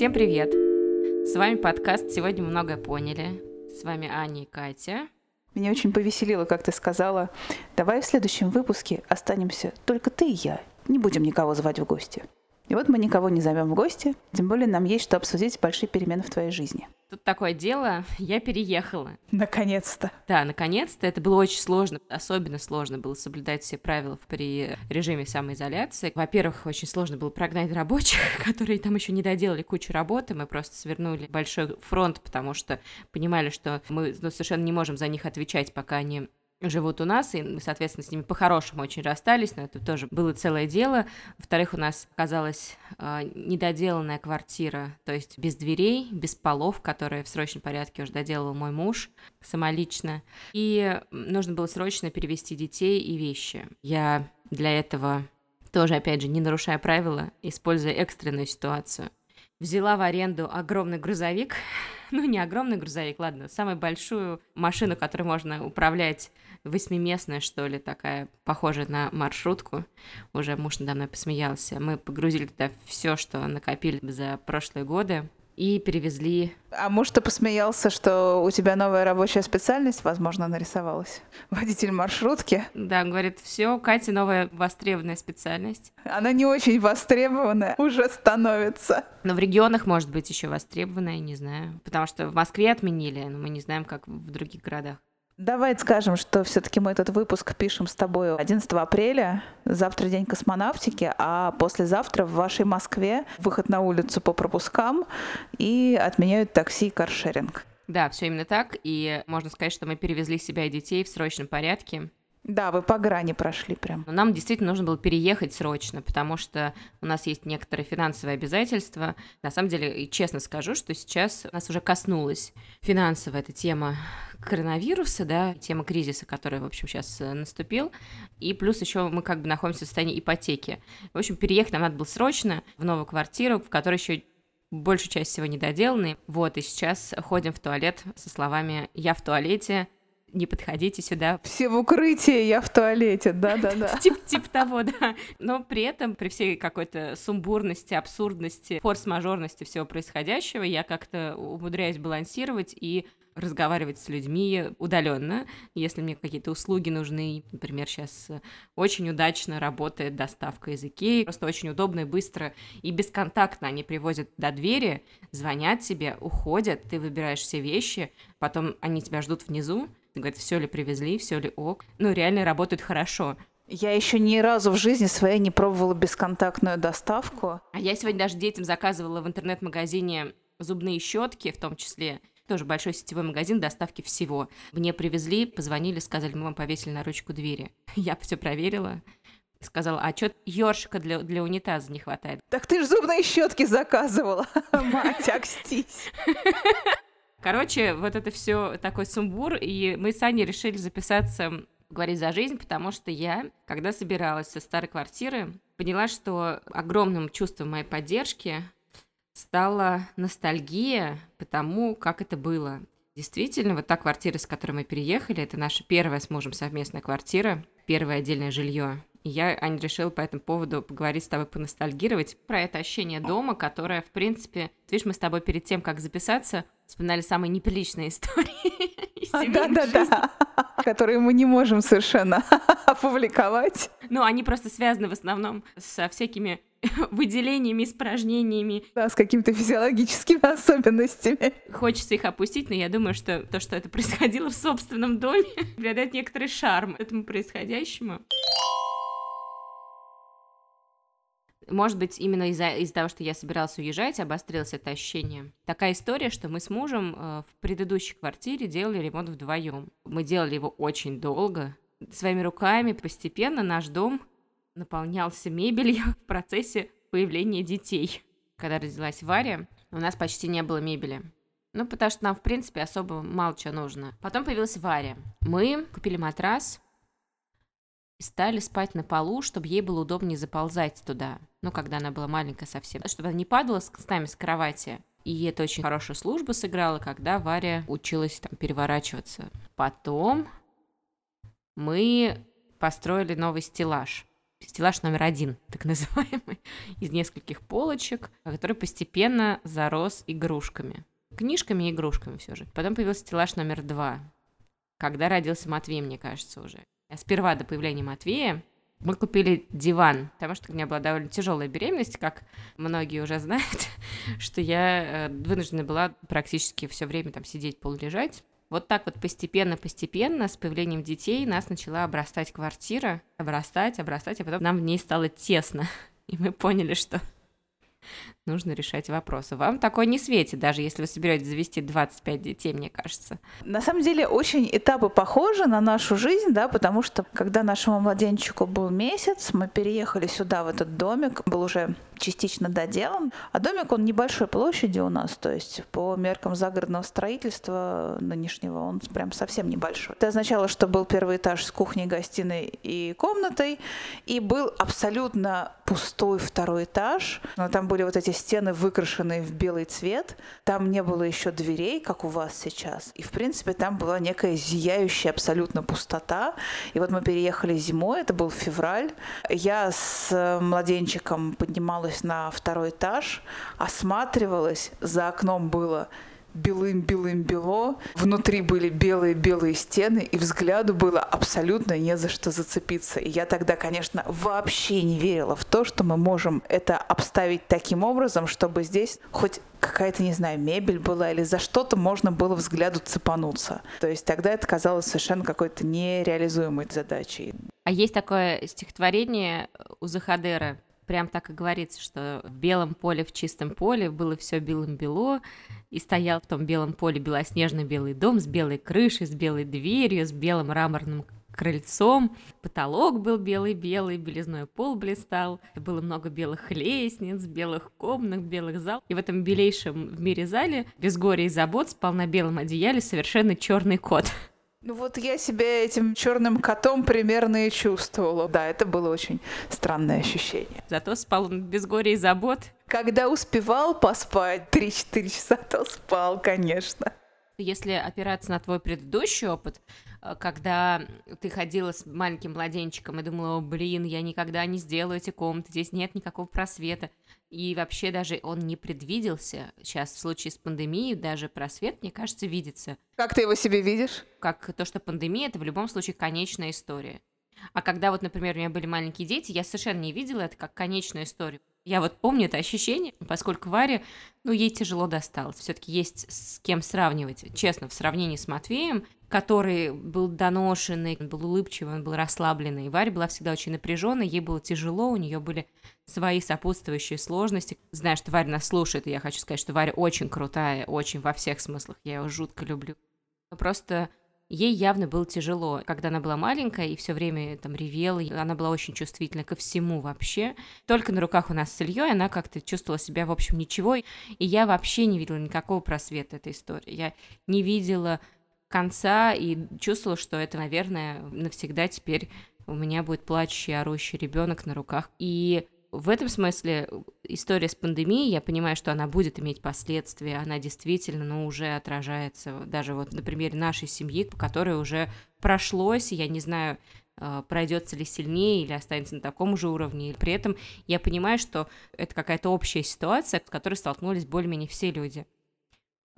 Всем привет! С вами подкаст «Сегодня многое поняли». С вами Аня и Катя. Меня очень повеселило, как ты сказала. Давай в следующем выпуске останемся только ты и я. Не будем никого звать в гости. И вот мы никого не зовем в гости, тем более нам есть что обсудить большие перемены в твоей жизни. Тут такое дело, я переехала. Наконец-то. Да, наконец-то. Это было очень сложно. Особенно сложно было соблюдать все правила при режиме самоизоляции. Во-первых, очень сложно было прогнать рабочих, которые там еще не доделали кучу работы. Мы просто свернули большой фронт, потому что понимали, что мы ну, совершенно не можем за них отвечать, пока они живут у нас, и соответственно, с ними по-хорошему очень расстались, но это тоже было целое дело. Во-вторых, у нас оказалась э, недоделанная квартира, то есть без дверей, без полов, которые в срочном порядке уже доделал мой муж самолично. И нужно было срочно перевести детей и вещи. Я для этого тоже, опять же, не нарушая правила, используя экстренную ситуацию, взяла в аренду огромный грузовик, ну не огромный грузовик, ладно, самую большую машину, которой можно управлять восьмиместная, что ли, такая, похожая на маршрутку. Уже муж надо мной посмеялся. Мы погрузили туда все, что накопили за прошлые годы и перевезли. А муж то посмеялся, что у тебя новая рабочая специальность, возможно, нарисовалась? Водитель маршрутки? Да, он говорит, все, Катя новая востребованная специальность. Она не очень востребованная, уже становится. Но в регионах может быть еще востребованная, не знаю. Потому что в Москве отменили, но мы не знаем, как в других городах. Давай скажем, что все-таки мы этот выпуск пишем с тобой 11 апреля. Завтра день космонавтики, а послезавтра в вашей Москве выход на улицу по пропускам и отменяют такси и каршеринг. Да, все именно так. И можно сказать, что мы перевезли себя и детей в срочном порядке. Да, вы по грани прошли прям. Нам действительно нужно было переехать срочно, потому что у нас есть некоторые финансовые обязательства. На самом деле, честно скажу, что сейчас нас уже коснулась финансовая эта тема коронавируса, да, тема кризиса, который, в общем, сейчас э, наступил, и плюс еще мы как бы находимся в состоянии ипотеки. В общем, переехать нам надо было срочно в новую квартиру, в которой еще большую часть всего недоделанной. Вот, и сейчас ходим в туалет со словами «я в туалете», не подходите сюда. Все в укрытии, я в туалете, да-да-да. Тип, того, да. Но при этом, при всей какой-то сумбурности, абсурдности, форс-мажорности всего происходящего, я как-то умудряюсь балансировать и разговаривать с людьми удаленно, если мне какие-то услуги нужны. Например, сейчас очень удачно работает доставка языки, просто очень удобно и быстро и бесконтактно они привозят до двери, звонят тебе, уходят, ты выбираешь все вещи, потом они тебя ждут внизу, говорят, все ли привезли, все ли ок. Ну, реально работают хорошо. Я еще ни разу в жизни своей не пробовала бесконтактную доставку. А я сегодня даже детям заказывала в интернет-магазине зубные щетки, в том числе. Тоже большой сетевой магазин доставки всего. Мне привезли, позвонили, сказали, мы вам повесили на ручку двери. Я все проверила. Сказала, а что ёршика для, для унитаза не хватает? Так ты ж зубные щетки заказывала. Мать, акстись. Короче, вот это все такой сумбур, и мы с Аней решили записаться говорить за жизнь, потому что я, когда собиралась со старой квартиры, поняла, что огромным чувством моей поддержки стала ностальгия по тому, как это было. Действительно, вот та квартира, с которой мы переехали, это наша первая с мужем совместная квартира, первое отдельное жилье. И я, Аня, решила по этому поводу поговорить с тобой, поностальгировать про это ощущение дома, которое, в принципе, видишь, мы с тобой перед тем, как записаться, вспоминали самые неприличные истории. Да-да-да, которые мы не можем совершенно опубликовать. Ну, они просто связаны в основном со всякими выделениями, испражнениями. Да, с какими-то физиологическими особенностями. Хочется их опустить, но я думаю, что то, что это происходило в собственном доме, придает некоторый шарм этому происходящему. Может быть, именно из-за из того, что я собиралась уезжать, обострилось это ощущение. Такая история, что мы с мужем э, в предыдущей квартире делали ремонт вдвоем. Мы делали его очень долго. Своими руками постепенно наш дом наполнялся мебелью в процессе появления детей. Когда родилась Варя, у нас почти не было мебели. Ну, потому что нам, в принципе, особо мало чего нужно. Потом появилась Варя. Мы купили матрас, и стали спать на полу, чтобы ей было удобнее заползать туда. Ну, когда она была маленькая совсем. Чтобы она не падала с, с с кровати. И это очень хорошую службу сыграло, когда Варя училась там переворачиваться. Потом мы построили новый стеллаж. стеллаж номер один, так называемый, из нескольких полочек, который постепенно зарос игрушками. Книжками и игрушками все же. Потом появился стеллаж номер два, когда родился Матвей, мне кажется, уже. Сперва до появления Матвея мы купили диван, потому что у меня была довольно тяжелая беременность, как многие уже знают, что я э, вынуждена была практически все время там сидеть, полулежать. Вот так вот постепенно-постепенно с появлением детей нас начала обрастать квартира, обрастать, обрастать, а потом нам в ней стало тесно. И мы поняли, что нужно решать вопросы. Вам такое не светит, даже если вы соберетесь завести 25 детей, мне кажется. На самом деле очень этапы похожи на нашу жизнь, да, потому что когда нашему младенчику был месяц, мы переехали сюда, в этот домик, был уже частично доделан, а домик, он небольшой площади у нас, то есть по меркам загородного строительства нынешнего он прям совсем небольшой. Это означало, что был первый этаж с кухней, гостиной и комнатой, и был абсолютно пустой второй этаж, но там были вот эти стены выкрашенные в белый цвет. Там не было еще дверей, как у вас сейчас. И, в принципе, там была некая зияющая абсолютно пустота. И вот мы переехали зимой, это был февраль. Я с младенчиком поднималась на второй этаж, осматривалась. За окном было белым-белым-бело. Внутри были белые-белые стены, и взгляду было абсолютно не за что зацепиться. И я тогда, конечно, вообще не верила в то, что мы можем это обставить таким образом, чтобы здесь хоть какая-то, не знаю, мебель была или за что-то можно было взгляду цепануться. То есть тогда это казалось совершенно какой-то нереализуемой задачей. А есть такое стихотворение у Захадера, прям так и говорится, что в белом поле, в чистом поле было все белым-бело, и стоял в том белом поле белоснежный белый дом с белой крышей, с белой дверью, с белым мраморным крыльцом. Потолок был белый-белый, белизной пол блистал. Было много белых лестниц, белых комнат, белых зал. И в этом белейшем в мире зале, без горя и забот, спал на белом одеяле совершенно черный кот. Ну вот я себя этим черным котом примерно и чувствовала. Да, это было очень странное ощущение. Зато спал он без горя и забот. Когда успевал поспать 3-4 часа, то спал, конечно. Если опираться на твой предыдущий опыт, э, когда ты ходила с маленьким младенчиком и думала, о, блин, я никогда не сделаю эти комнаты, здесь нет никакого просвета. И вообще даже он не предвиделся. Сейчас в случае с пандемией даже просвет, мне кажется, видится. Как ты его себе видишь? Как то, что пандемия, это в любом случае конечная история. А когда вот, например, у меня были маленькие дети, я совершенно не видела это как конечную историю. Я вот помню это ощущение, поскольку Варе, ну, ей тяжело досталось. Все-таки есть с кем сравнивать. Честно, в сравнении с Матвеем, который был доношенный, он был улыбчивый, он был расслабленный. Варя была всегда очень напряженной, ей было тяжело, у нее были свои сопутствующие сложности. Знаю, что Варя нас слушает, и я хочу сказать, что Варя очень крутая, очень во всех смыслах, я ее жутко люблю. Просто ей явно было тяжело, когда она была маленькая и все время там ревела, она была очень чувствительна ко всему вообще. Только на руках у нас с Ильей она как-то чувствовала себя, в общем, ничего, и я вообще не видела никакого просвета этой истории. Я не видела конца и чувствовала, что это, наверное, навсегда теперь у меня будет плачущий, орущий ребенок на руках. И в этом смысле история с пандемией, я понимаю, что она будет иметь последствия, она действительно, ну, уже отражается, даже вот на примере нашей семьи, по которой уже прошлось, я не знаю, э, пройдется ли сильнее или останется на таком же уровне. И при этом я понимаю, что это какая-то общая ситуация, с которой столкнулись более-менее все люди.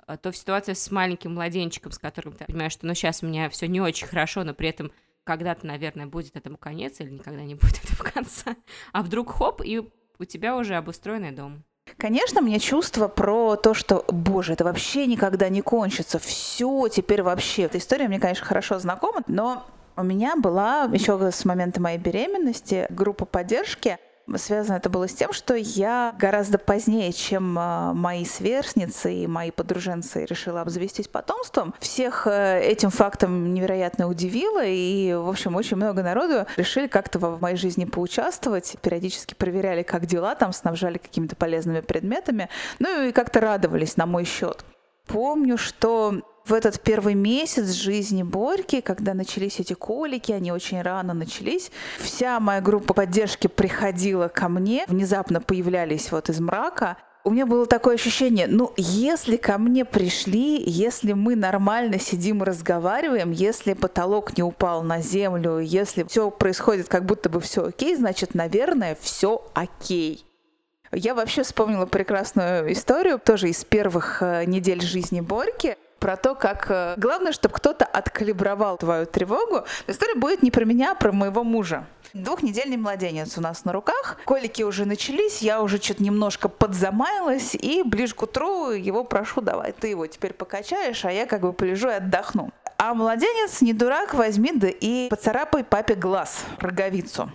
А то в ситуации с маленьким младенчиком, с которым ты понимаешь, что ну сейчас у меня все не очень хорошо, но при этом когда-то, наверное, будет этому конец или никогда не будет этого конца. А вдруг хоп, и у тебя уже обустроенный дом. Конечно, мне чувство про то, что, боже, это вообще никогда не кончится. Все, теперь вообще. Эта история мне, конечно, хорошо знакома, но у меня была еще с момента моей беременности группа поддержки, Связано это было с тем, что я гораздо позднее, чем а, мои сверстницы и мои подруженцы решила обзавестись потомством. Всех э, этим фактом невероятно удивило, и, в общем, очень много народу решили как-то в моей жизни поучаствовать, периодически проверяли, как дела, там снабжали какими-то полезными предметами, ну и как-то радовались на мой счет. Помню, что в этот первый месяц жизни Борьки, когда начались эти колики, они очень рано начались, вся моя группа поддержки приходила ко мне, внезапно появлялись вот из мрака, у меня было такое ощущение, ну, если ко мне пришли, если мы нормально сидим и разговариваем, если потолок не упал на землю, если все происходит как будто бы все окей, значит, наверное, все окей. Я вообще вспомнила прекрасную историю, тоже из первых э, недель жизни Борьки про то, как э, главное, чтобы кто-то откалибровал твою тревогу. История будет не про меня, а про моего мужа. Двухнедельный младенец у нас на руках. Колики уже начались, я уже что-то немножко подзамаялась, и ближе к утру его прошу, давай ты его теперь покачаешь, а я как бы полежу и отдохну. А младенец, не дурак, возьми да и поцарапай папе глаз, роговицу.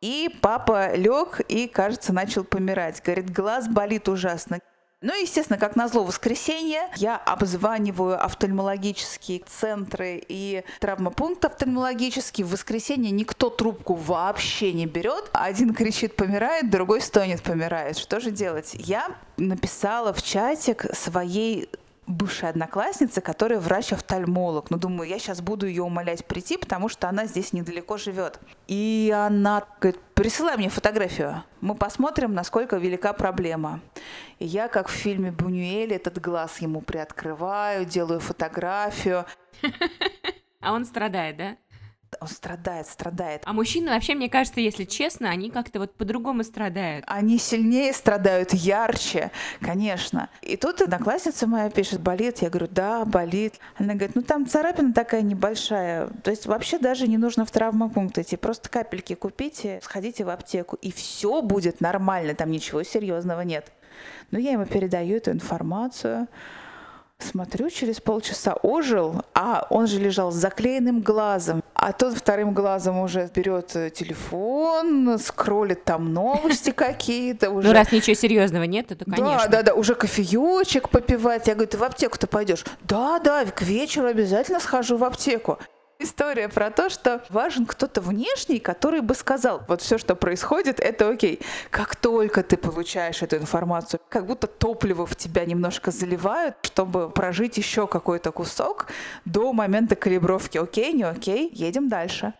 И папа лег и, кажется, начал помирать. Говорит, глаз болит ужасно. Ну, естественно, как назло воскресенье, я обзваниваю офтальмологические центры и травмопункт офтальмологический. В воскресенье никто трубку вообще не берет. Один кричит «помирает», другой стонет «помирает». Что же делать? Я написала в чатик своей бывшая одноклассница, которая врач-офтальмолог. Ну, думаю, я сейчас буду ее умолять прийти, потому что она здесь недалеко живет. И она говорит, присылай мне фотографию. Мы посмотрим, насколько велика проблема. И я, как в фильме Бунюэль, этот глаз ему приоткрываю, делаю фотографию. А он страдает, да? Он страдает, страдает. А мужчины вообще, мне кажется, если честно, они как-то вот по-другому страдают. Они сильнее страдают, ярче, конечно. И тут одноклассница моя пишет, болит. Я говорю, да, болит. Она говорит, ну там царапина такая небольшая. То есть вообще даже не нужно в травмопункт идти. Просто капельки купите, сходите в аптеку, и все будет нормально. Там ничего серьезного нет. Но я ему передаю эту информацию. Смотрю, через полчаса ожил, а он же лежал с заклеенным глазом. А тот вторым глазом уже берет э, телефон, скроллит там новости какие-то. Ну, раз ничего серьезного нет, то, конечно. Да, да, да, уже кофеечек попивать. Я говорю, ты в аптеку-то пойдешь? Да, да, к вечеру обязательно схожу в аптеку. История про то, что важен кто-то внешний, который бы сказал, вот все, что происходит, это окей. Как только ты получаешь эту информацию, как будто топливо в тебя немножко заливают, чтобы прожить еще какой-то кусок до момента калибровки. Окей, не окей, едем дальше.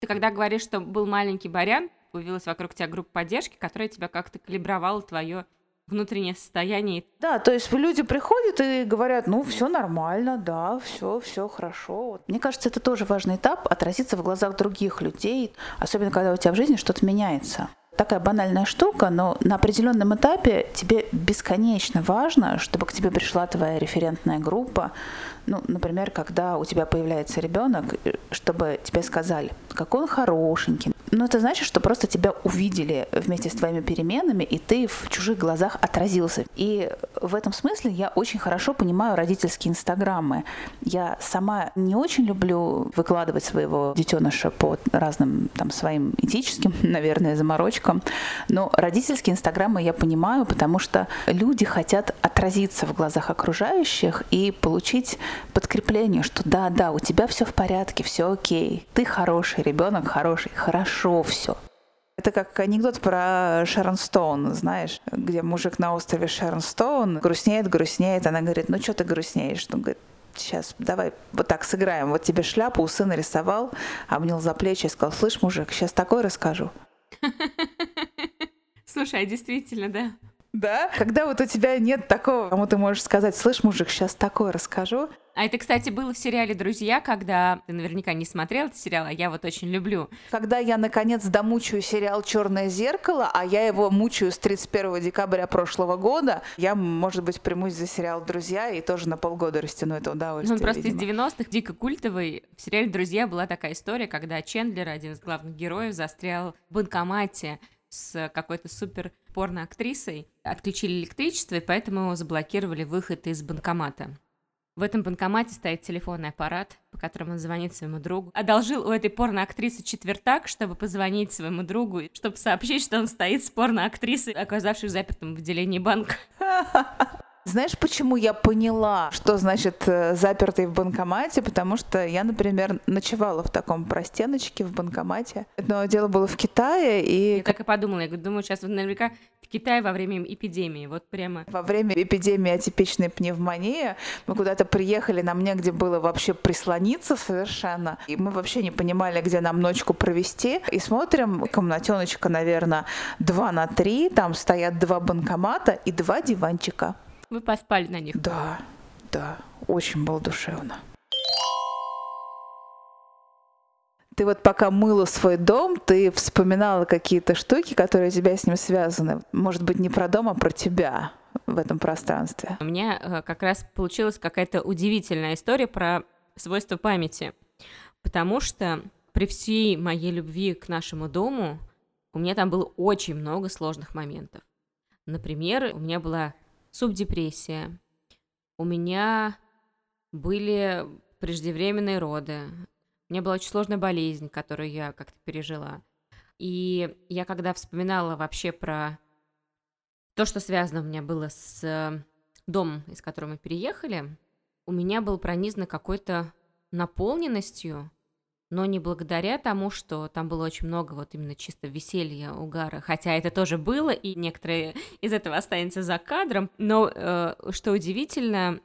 Ты когда говоришь, что был маленький барян, появилась вокруг тебя группа поддержки, которая тебя как-то калибровала твое внутреннее состояние. Да, то есть люди приходят и говорят, ну, все нормально, да, все, все хорошо. Мне кажется, это тоже важный этап, отразиться в глазах других людей, особенно когда у тебя в жизни что-то меняется такая банальная штука, но на определенном этапе тебе бесконечно важно, чтобы к тебе пришла твоя референтная группа. Ну, например, когда у тебя появляется ребенок, чтобы тебе сказали, какой он хорошенький, ну, это значит, что просто тебя увидели вместе с твоими переменами, и ты в чужих глазах отразился. И в этом смысле я очень хорошо понимаю родительские инстаграмы. Я сама не очень люблю выкладывать своего детеныша по разным там своим этическим, наверное, заморочкам, но родительские инстаграмы я понимаю, потому что люди хотят отразиться в глазах окружающих и получить подкрепление, что да, да, у тебя все в порядке, все окей, ты хороший, ребенок хороший, хорошо хорошо все. Это как анекдот про Шерон Стоун, знаешь, где мужик на острове Шерон Стоун грустнеет, грустнеет. Она говорит, ну что ты грустнеешь? Он говорит, сейчас давай вот так сыграем. Вот тебе шляпу у сына рисовал, обнял за плечи и сказал, слышь, мужик, сейчас такое расскажу. Слушай, а действительно, да. Да? Когда вот у тебя нет такого, кому ты можешь сказать, слышь, мужик, сейчас такое расскажу. А это, кстати, было в сериале «Друзья», когда ты наверняка не смотрел этот сериал, а я вот очень люблю. Когда я, наконец, домучаю сериал «Черное зеркало», а я его мучаю с 31 декабря прошлого года, я, может быть, примусь за сериал «Друзья» и тоже на полгода растяну это удовольствие. Ну, просто видимо. из 90-х, дико культовый. В сериале «Друзья» была такая история, когда Чендлер, один из главных героев, застрял в банкомате с какой-то супер порно-актрисой, отключили электричество, и поэтому заблокировали выход из банкомата. В этом банкомате стоит телефонный аппарат, по которому он звонит своему другу. Одолжил у этой порно-актрисы четвертак, чтобы позвонить своему другу, чтобы сообщить, что он стоит с порно-актрисой, оказавшись запертым в отделении банка. Знаешь, почему я поняла, что значит э, запертый в банкомате? Потому что я, например, ночевала в таком простеночке в банкомате. Но дело было в Китае, и... Я так и подумала. Я думаю, сейчас наверняка в Китае во время эпидемии. Вот прямо... Во время эпидемии атипичной пневмонии мы куда-то приехали, нам негде было вообще прислониться совершенно. И мы вообще не понимали, где нам ночку провести. И смотрим, комнатеночка, наверное, 2 на 3, там стоят два банкомата и два диванчика. Вы поспали на них? Да, да, очень было душевно. Ты вот пока мыла свой дом, ты вспоминала какие-то штуки, которые у тебя с ним связаны. Может быть, не про дом, а про тебя в этом пространстве. У меня э, как раз получилась какая-то удивительная история про свойства памяти. Потому что при всей моей любви к нашему дому у меня там было очень много сложных моментов. Например, у меня была субдепрессия. У меня были преждевременные роды. У меня была очень сложная болезнь, которую я как-то пережила. И я когда вспоминала вообще про то, что связано у меня было с э, домом, из которого мы переехали, у меня был пронизано какой-то наполненностью, но не благодаря тому, что там было очень много вот именно чисто веселья, угара, хотя это тоже было, и некоторые из этого останется за кадром, но, э, что удивительно,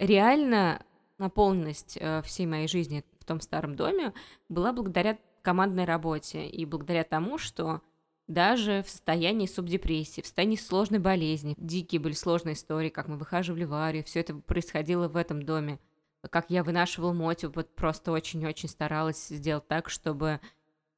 реально наполненность э, всей моей жизни в том старом доме была благодаря командной работе и благодаря тому, что даже в состоянии субдепрессии, в состоянии сложной болезни, дикие были сложные истории, как мы выхаживали Варю, все это происходило в этом доме как я вынашивал мотив, вот просто очень-очень старалась сделать так, чтобы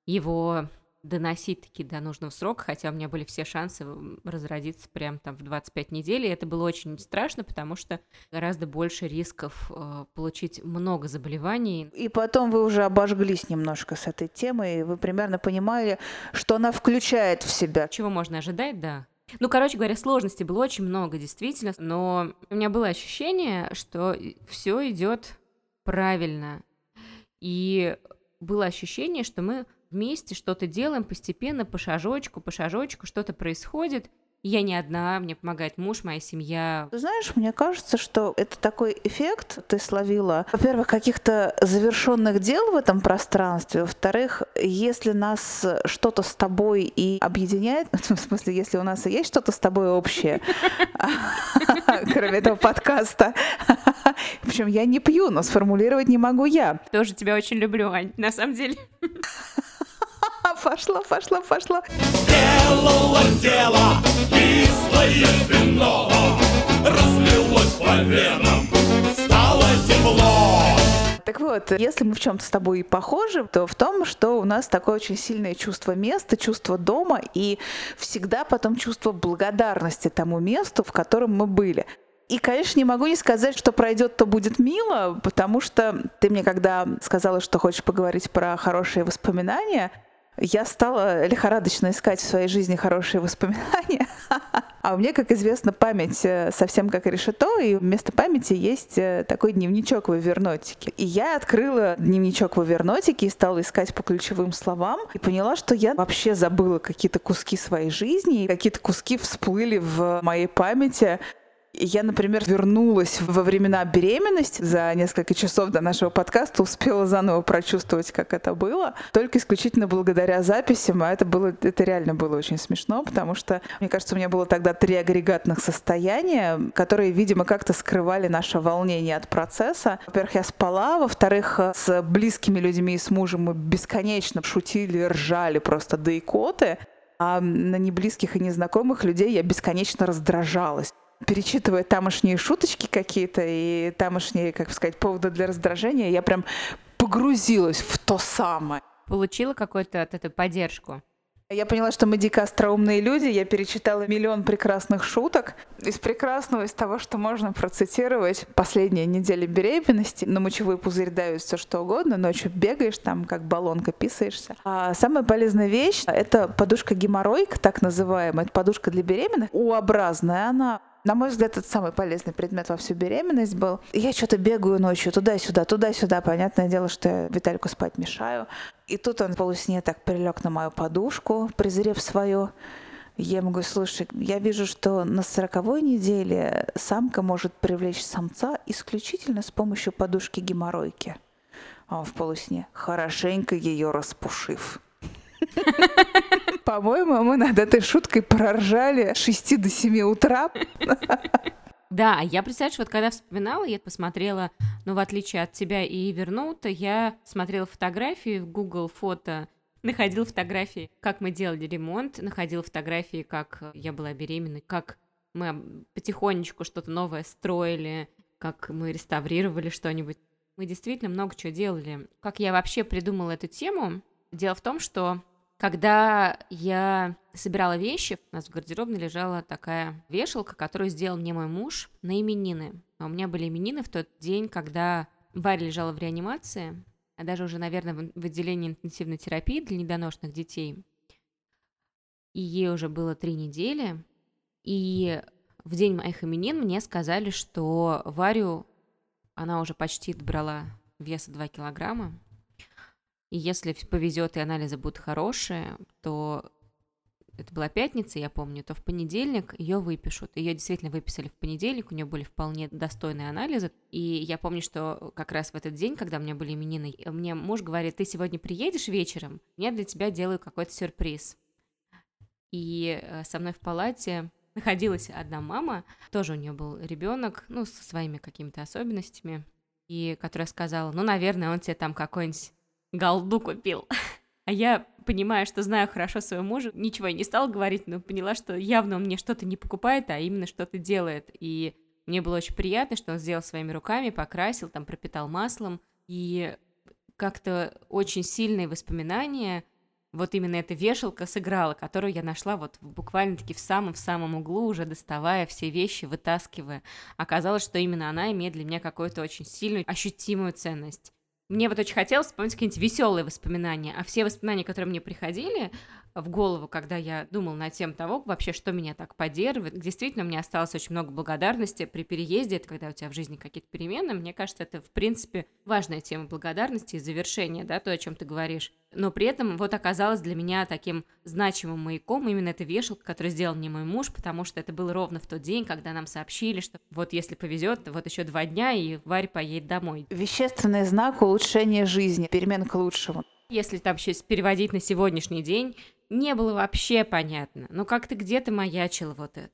его доносить таки до нужного срока, хотя у меня были все шансы разродиться прям там в 25 недель, и это было очень страшно, потому что гораздо больше рисков э, получить много заболеваний. И потом вы уже обожглись немножко с этой темой, и вы примерно понимали, что она включает в себя. Чего можно ожидать, да. Ну, короче говоря, сложностей было очень много, действительно, но у меня было ощущение, что все идет правильно. И было ощущение, что мы вместе что-то делаем постепенно, по шажочку, по шажочку, что-то происходит – я не одна, мне помогает муж, моя семья. знаешь, мне кажется, что это такой эффект ты словила, во-первых, каких-то завершенных дел в этом пространстве, во-вторых, если нас что-то с тобой и объединяет, в смысле, если у нас и есть что-то с тобой общее, кроме этого подкаста, в общем, я не пью, но сформулировать не могу я. Тоже тебя очень люблю, Ань, на самом деле. Пошла, пошла, пошла. Сделала дело, кислое вино, разлилось по венам, стало тепло. Так вот, если мы в чем-то с тобой и похожи, то в том, что у нас такое очень сильное чувство места, чувство дома и всегда потом чувство благодарности тому месту, в котором мы были. И, конечно, не могу не сказать, что пройдет, то будет мило, потому что ты мне когда сказала, что хочешь поговорить про хорошие воспоминания, я стала лихорадочно искать в своей жизни хорошие воспоминания. А у меня, как известно, память э, совсем как решето, и вместо памяти есть э, такой дневничок в Эвернотике. И я открыла дневничок в Эвернотике и стала искать по ключевым словам, и поняла, что я вообще забыла какие-то куски своей жизни, и какие-то куски всплыли в моей памяти. Я, например, вернулась во времена беременности. За несколько часов до нашего подкаста успела заново прочувствовать, как это было. Только исключительно благодаря записям. А это, было, это реально было очень смешно, потому что, мне кажется, у меня было тогда три агрегатных состояния, которые, видимо, как-то скрывали наше волнение от процесса. Во-первых, я спала. Во-вторых, с близкими людьми и с мужем мы бесконечно шутили, ржали просто до икоты. А на неблизких и незнакомых людей я бесконечно раздражалась перечитывая тамошние шуточки какие-то и тамошние, как сказать, поводы для раздражения, я прям погрузилась в то самое. Получила какую-то от этого поддержку? Я поняла, что мы дико остроумные люди. Я перечитала миллион прекрасных шуток. Из прекрасного, из того, что можно процитировать последние недели беременности. На мочевой пузырь давит все что угодно. Ночью бегаешь, там как баллонка писаешься. А самая полезная вещь — это подушка геморройка, так называемая. Это подушка для беременных. У-образная она на мой взгляд, это самый полезный предмет во всю беременность был. Я что-то бегаю ночью туда-сюда, туда-сюда. Понятное дело, что я Витальку спать мешаю. И тут он полусне так прилег на мою подушку, презрев свою Я могу, слушай, я вижу, что на сороковой неделе самка может привлечь самца исключительно с помощью подушки геморройки. А он в полусне, хорошенько ее распушив. По-моему, мы над этой шуткой проржали с 6 до 7 утра. Да, я, представляешь, вот когда вспоминала, я посмотрела, ну, в отличие от тебя и Вернута, я смотрела фотографии в Google фото, находила фотографии, как мы делали ремонт, находила фотографии, как я была беременна, как мы потихонечку что-то новое строили, как мы реставрировали что-нибудь. Мы действительно много чего делали. Как я вообще придумала эту тему? Дело в том, что когда я собирала вещи, у нас в гардеробной лежала такая вешалка, которую сделал мне мой муж на именины. А у меня были именины в тот день, когда Варя лежала в реанимации, а даже уже, наверное, в отделении интенсивной терапии для недоношенных детей. И ей уже было три недели. И в день моих именин мне сказали, что Варю, она уже почти добрала веса 2 килограмма, и если повезет и анализы будут хорошие, то это была пятница, я помню, то в понедельник ее выпишут. Ее действительно выписали в понедельник, у нее были вполне достойные анализы. И я помню, что как раз в этот день, когда у меня были именины, мне муж говорит, ты сегодня приедешь вечером, я для тебя делаю какой-то сюрприз. И э, со мной в палате находилась одна мама, тоже у нее был ребенок, ну, со своими какими-то особенностями, и которая сказала, ну, наверное, он тебе там какой-нибудь голду купил. А я, понимая, что знаю хорошо своего мужа, ничего я не стала говорить, но поняла, что явно он мне что-то не покупает, а именно что-то делает. И мне было очень приятно, что он сделал своими руками, покрасил, там пропитал маслом. И как-то очень сильные воспоминания вот именно эта вешалка сыграла, которую я нашла вот буквально-таки в самом-в самом углу, уже доставая все вещи, вытаскивая. Оказалось, что именно она имеет для меня какую-то очень сильную, ощутимую ценность. Мне вот очень хотелось вспомнить какие-нибудь веселые воспоминания, а все воспоминания, которые мне приходили, в голову, когда я думал на тему того, вообще, что меня так поддерживает. Действительно, мне осталось очень много благодарности при переезде, это когда у тебя в жизни какие-то перемены. Мне кажется, это, в принципе, важная тема благодарности и завершения, да, то, о чем ты говоришь. Но при этом вот оказалось для меня таким значимым маяком именно эта вешалка, которую сделал мне мой муж, потому что это было ровно в тот день, когда нам сообщили, что вот если повезет, вот еще два дня, и Варя поедет домой. Вещественный знак улучшения жизни, перемен к лучшему. Если там сейчас переводить на сегодняшний день, не было вообще понятно. Но как-то где-то маячило вот это.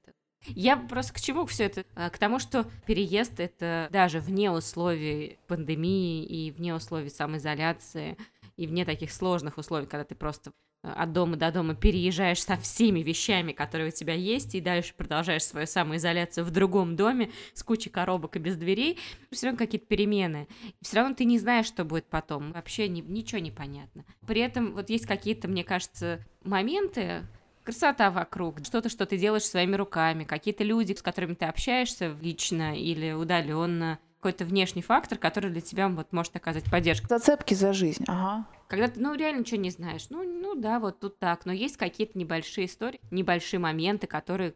Я просто к чему все это? А, к тому, что переезд это даже вне условий пандемии и вне условий самоизоляции и вне таких сложных условий, когда ты просто от дома до дома переезжаешь со всеми вещами, которые у тебя есть, и дальше продолжаешь свою самоизоляцию в другом доме с кучей коробок и без дверей, все равно какие-то перемены. Все равно ты не знаешь, что будет потом. Вообще ни, ничего не понятно. При этом вот есть какие-то, мне кажется, моменты, красота вокруг, что-то, что ты делаешь своими руками, какие-то люди, с которыми ты общаешься лично или удаленно, какой-то внешний фактор, который для тебя вот может оказать поддержку. Зацепки за жизнь, ага. Когда ты, ну, реально ничего не знаешь. Ну, ну да, вот тут так. Но есть какие-то небольшие истории, небольшие моменты, которые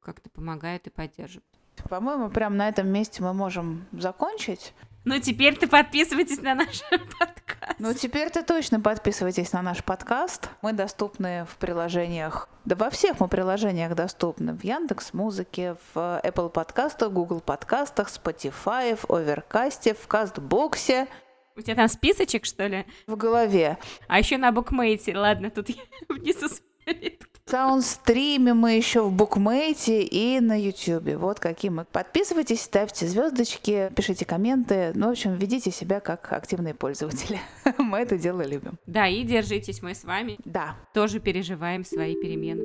как-то помогают и поддерживают. По-моему, прямо на этом месте мы можем закончить. Ну, теперь ты подписывайтесь на наш подкаст. Ну, теперь ты точно подписывайтесь на наш подкаст. Мы доступны в приложениях, да во всех мы приложениях доступны. В Яндекс Музыке, в Apple подкастах, Google подкастах, Spotify, в Overcast, в Кастбоксе. У тебя там списочек, что ли? В голове. А еще на букмейте. Ладно, тут я внизу саундстриме мы еще в букмейте и на ютюбе. Вот какие мы. Подписывайтесь, ставьте звездочки, пишите комменты. Ну, в общем, ведите себя как активные пользователи. мы это дело любим. Да, и держитесь, мы с вами. Да. Тоже переживаем свои перемены.